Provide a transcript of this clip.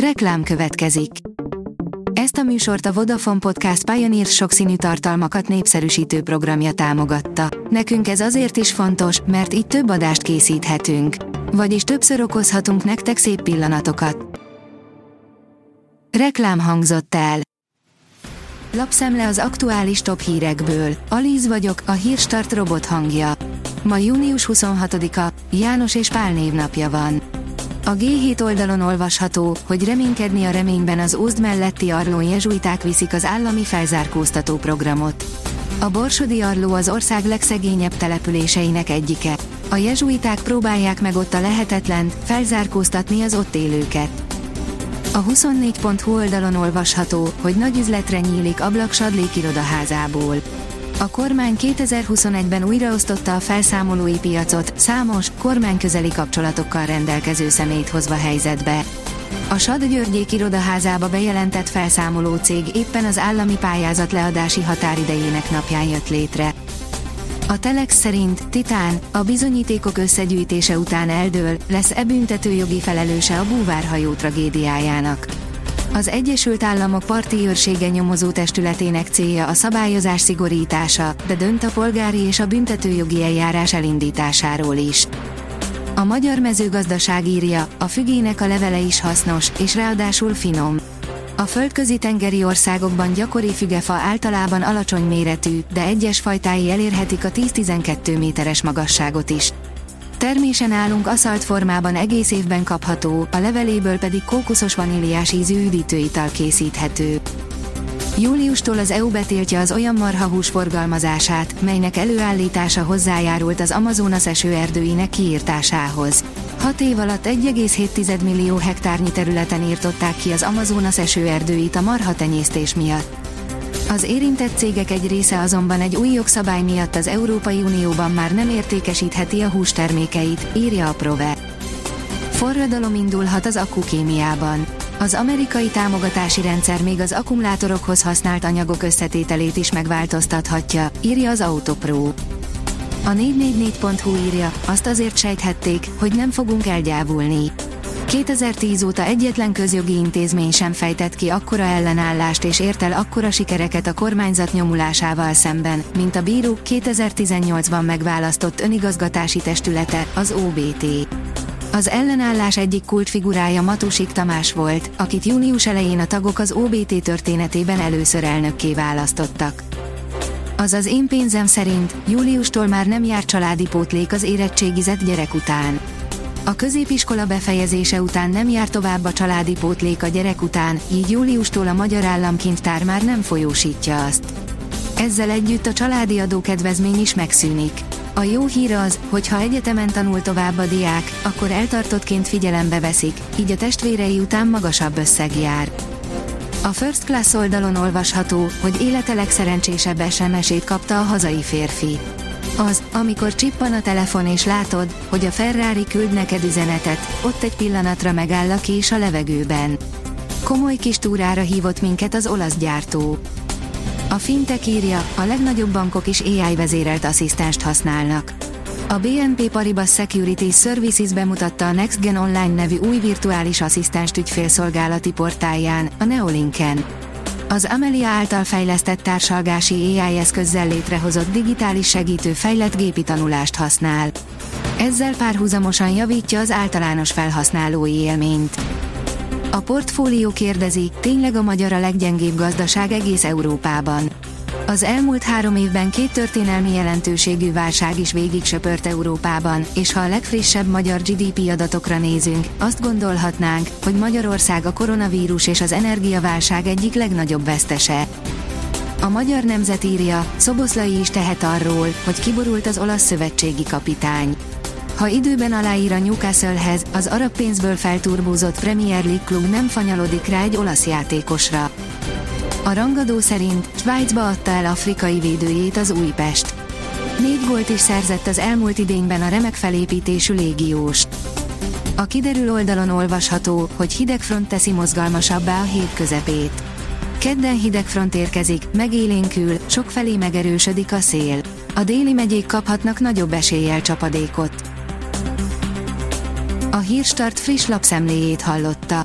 Reklám következik. Ezt a műsort a Vodafone Podcast Pioneer sokszínű tartalmakat népszerűsítő programja támogatta. Nekünk ez azért is fontos, mert így több adást készíthetünk. Vagyis többször okozhatunk nektek szép pillanatokat. Reklám hangzott el. Lapszemle az aktuális top hírekből. Alíz vagyok, a hírstart robot hangja. Ma június 26-a, János és Pál névnapja van. A G7 oldalon olvasható, hogy reménykedni a reményben az Ózd melletti Arlón jezsuiták viszik az állami felzárkóztató programot. A Borsodi Arló az ország legszegényebb településeinek egyike. A jezsuiták próbálják meg ott a lehetetlent, felzárkóztatni az ott élőket. A 24.hu oldalon olvasható, hogy nagy üzletre nyílik ablak Sadlék irodaházából. A kormány 2021-ben újraosztotta a felszámolói piacot, számos, kormányközeli kapcsolatokkal rendelkező szemét hozva helyzetbe. A Sad Györgyék irodaházába bejelentett felszámoló cég éppen az állami pályázat leadási határidejének napján jött létre. A Telex szerint Titán, a bizonyítékok összegyűjtése után eldől, lesz-e büntetőjogi felelőse a búvárhajó tragédiájának. Az Egyesült Államok parti őrsége nyomozó testületének célja a szabályozás szigorítása, de dönt a polgári és a büntetőjogi eljárás elindításáról is. A magyar mezőgazdaság írja, a fügének a levele is hasznos, és ráadásul finom. A földközi tengeri országokban gyakori fügefa általában alacsony méretű, de egyes fajtái elérhetik a 10-12 méteres magasságot is. Termésen állunk aszalt formában egész évben kapható, a leveléből pedig kókuszos vaníliás ízű üdítőital készíthető. Júliustól az EU betiltja az olyan marhahús forgalmazását, melynek előállítása hozzájárult az Amazonas esőerdőinek kiírtásához. 6 év alatt 1,7 millió hektárnyi területen írtották ki az Amazonas esőerdőit a marha tenyésztés miatt. Az érintett cégek egy része azonban egy új jogszabály miatt az Európai Unióban már nem értékesítheti a hústermékeit, írja a Prove. Forradalom indulhat az akukémiában. Az amerikai támogatási rendszer még az akkumulátorokhoz használt anyagok összetételét is megváltoztathatja, írja az Autopro. A 444.hu írja, azt azért sejthették, hogy nem fogunk elgyávulni. 2010 óta egyetlen közjogi intézmény sem fejtett ki akkora ellenállást és ért el akkora sikereket a kormányzat nyomulásával szemben, mint a bírók 2018-ban megválasztott önigazgatási testülete, az OBT. Az ellenállás egyik kultfigurája Matusik Tamás volt, akit június elején a tagok az OBT történetében először elnökké választottak. Azaz én pénzem szerint, júliustól már nem jár családi pótlék az érettségizett gyerek után. A középiskola befejezése után nem jár tovább a családi pótlék a gyerek után, így júliustól a Magyar Államkincstár már nem folyósítja azt. Ezzel együtt a családi adókedvezmény is megszűnik. A jó hír az, hogy ha egyetemen tanul tovább a diák, akkor eltartottként figyelembe veszik, így a testvérei után magasabb összeg jár. A First Class oldalon olvasható, hogy élete legszerencsésebb SMS-ét kapta a hazai férfi. Az, amikor csippan a telefon és látod, hogy a Ferrari küld neked üzenetet, ott egy pillanatra megáll a kés a levegőben. Komoly kis túrára hívott minket az olasz gyártó. A Fintech írja, a legnagyobb bankok is AI vezérelt asszisztenst használnak. A BNP Paribas Security Services bemutatta a NextGen Online nevű új virtuális asszisztenst ügyfélszolgálati portáján, a Neolinken. Az Amelia által fejlesztett társalgási AI eszközzel létrehozott digitális segítő fejlett gépi tanulást használ. Ezzel párhuzamosan javítja az általános felhasználói élményt. A portfólió kérdezi, tényleg a magyar a leggyengébb gazdaság egész Európában. Az elmúlt három évben két történelmi jelentőségű válság is végig söpört Európában, és ha a legfrissebb magyar GDP adatokra nézünk, azt gondolhatnánk, hogy Magyarország a koronavírus és az energiaválság egyik legnagyobb vesztese. A magyar nemzet írja, Szoboszlai is tehet arról, hogy kiborult az olasz szövetségi kapitány. Ha időben aláír a Newcastlehez, az arab pénzből felturbózott Premier League klub nem fanyalodik rá egy olasz játékosra. A rangadó szerint Svájcba adta el afrikai védőjét az Újpest. Négy gólt is szerzett az elmúlt idényben a remek felépítésű légiós. A kiderül oldalon olvasható, hogy hidegfront teszi mozgalmasabbá a hét közepét. Kedden hidegfront érkezik, megélénkül, sokfelé megerősödik a szél. A déli megyék kaphatnak nagyobb eséllyel csapadékot. A Hírstart friss lapszemléjét hallotta.